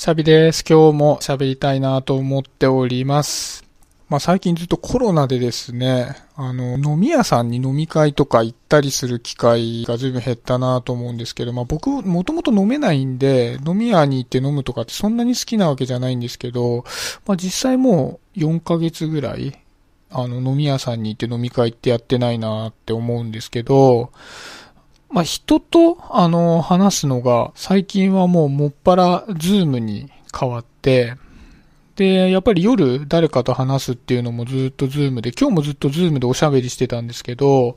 シャビです。今日も喋りたいなと思っております。まあ最近ずっとコロナでですね、あの、飲み屋さんに飲み会とか行ったりする機会が随分減ったなと思うんですけど、まあ僕もともと飲めないんで、飲み屋に行って飲むとかってそんなに好きなわけじゃないんですけど、まあ実際もう4ヶ月ぐらい、あの飲み屋さんに行って飲み会ってやってないなって思うんですけど、まあ、人と、あの、話すのが、最近はもうもっぱら Zoom に変わって、で、やっぱり夜誰かと話すっていうのもずっと Zoom で、今日もずっと Zoom でおしゃべりしてたんですけど、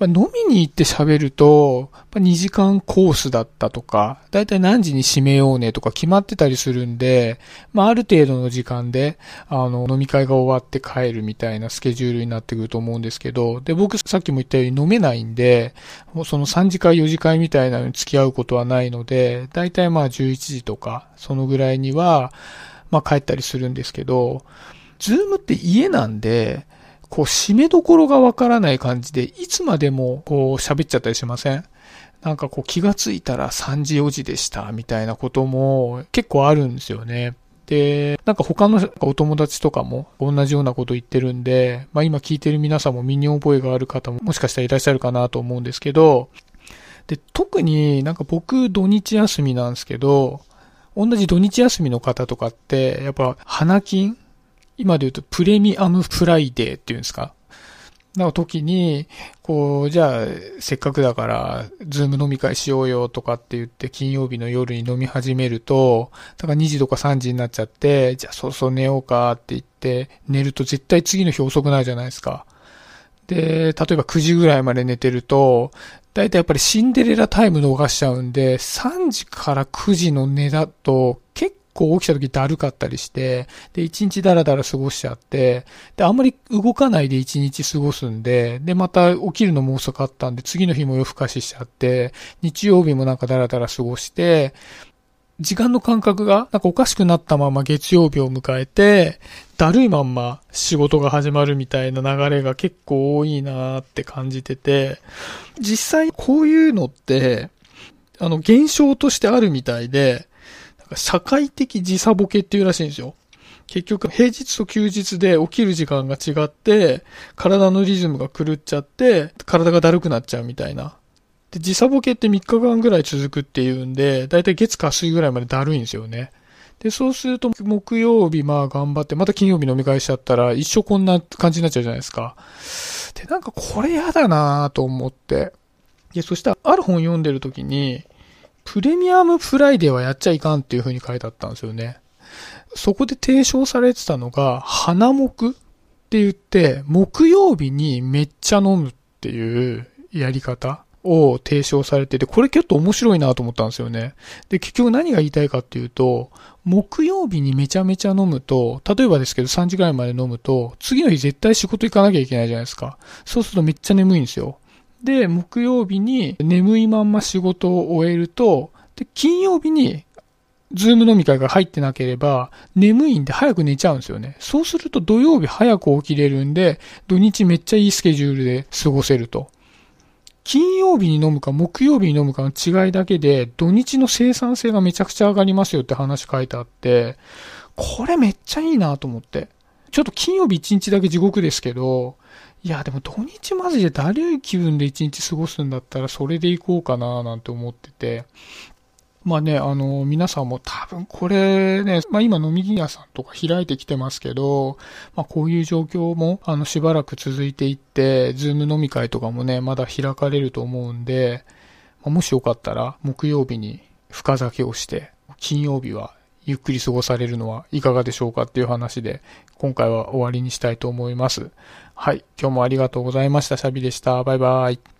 飲みに行って喋ると、2時間コースだったとか、だいたい何時に閉めようねとか決まってたりするんで、まあ、ある程度の時間で、あの、飲み会が終わって帰るみたいなスケジュールになってくると思うんですけど、で、僕さっきも言ったように飲めないんで、もうその3次会4次会みたいなのに付き合うことはないので、だいたいまあ11時とか、そのぐらいには、まあ帰ったりするんですけど、ズームって家なんで、こう、締めどころがわからない感じで、いつまでもこう喋っちゃったりしません？なんかこう気がついたら3時4時でしたみたいなことも結構あるんですよね。で、なんか他のお友達とかも同じようなこと言ってるんで、まあ今聞いてる皆さんも身に覚えがある方ももしかしたらいらっしゃるかなと思うんですけど、で、特になんか僕土日休みなんですけど、同じ土日休みの方とかって、やっぱ花金？今で言うとプレミアムフライデーっていうんですか？なの時に、こう、じゃあ、せっかくだから、 Zoom 飲み会しようよとかって言って、金曜日の夜に飲み始めると、だから2時とか3時になっちゃって、じゃあそろそろ寝ようかって言って、寝ると絶対次の日遅くなるじゃないですか。で、例えば9時ぐらいまで寝てると、だいたいやっぱりシンデレラタイム逃しちゃうんで、3時から9時の寝だと結構起きた時だるかったりして、で、一日だらだら過ごしちゃって、で、あんまり動かないで一日過ごすんで、で、また起きるのも遅かったんで、次の日も夜更かししちゃって、日曜日もなんかだらだら過ごして、時間の感覚がなんかおかしくなったまま月曜日を迎えて、だるいまんま仕事が始まるみたいな流れが結構多いなーって感じてて、実際こういうのって、あの、現象としてあるみたいで、社会的時差ボケっていうらしいんですよ。結局、平日と休日で起きる時間が違って、体のリズムが狂っちゃって、体がだるくなっちゃうみたいな。で、時差ボケって3日間ぐらい続くっていうんで、だいたい月火水ぐらいまでだるいんですよね。で、そうすると、木曜日まあ頑張って、また金曜日飲み会しちゃったら、一生こんな感じになっちゃうじゃないですか。で、なんかこれやだなと思って。で、そしたら、ある本読んでる時に、プレミアムフライデーはやっちゃいかんっていう風に書いてあったんですよね。そこで提唱されてたのが、花木って言って、木曜日にめっちゃ飲むっていうやり方を提唱されてて、これ結構面白いなと思ったんですよね。で、結局何が言いたいかっていうと、木曜日にめちゃめちゃ飲むと、例えばですけど3時ぐらいまで飲むと、次の日絶対仕事行かなきゃいけないじゃないですか。そうするとめっちゃ眠いんですよ。で、木曜日に眠いまんま仕事を終えると、で、金曜日にズーム飲み会が入ってなければ、眠いんで早く寝ちゃうんですよね。そうすると土曜日早く起きれるんで、土日めっちゃいいスケジュールで過ごせると。金曜日に飲むか木曜日に飲むかの違いだけで、土日の生産性がめちゃくちゃ上がりますよって話書いてあって、これめっちゃいいなと思って。ちょっと金曜日一日だけ地獄ですけど、いや、でも土日マジでだるい気分で一日過ごすんだったらそれで行こうかななんて思ってて。まあね、あの、皆さんも多分これね、まあ今飲み屋さんとか開いてきてますけど、まあこういう状況も、あの、しばらく続いていって、ズーム飲み会とかもね、まだ開かれると思うんで、まあ、もしよかったら、木曜日に深酒をして、金曜日はゆっくり過ごされるのはいかがでしょうかっていう話で、今回は終わりにしたいと思います。はい。今日もありがとうございました。シャビでした。バイバイ。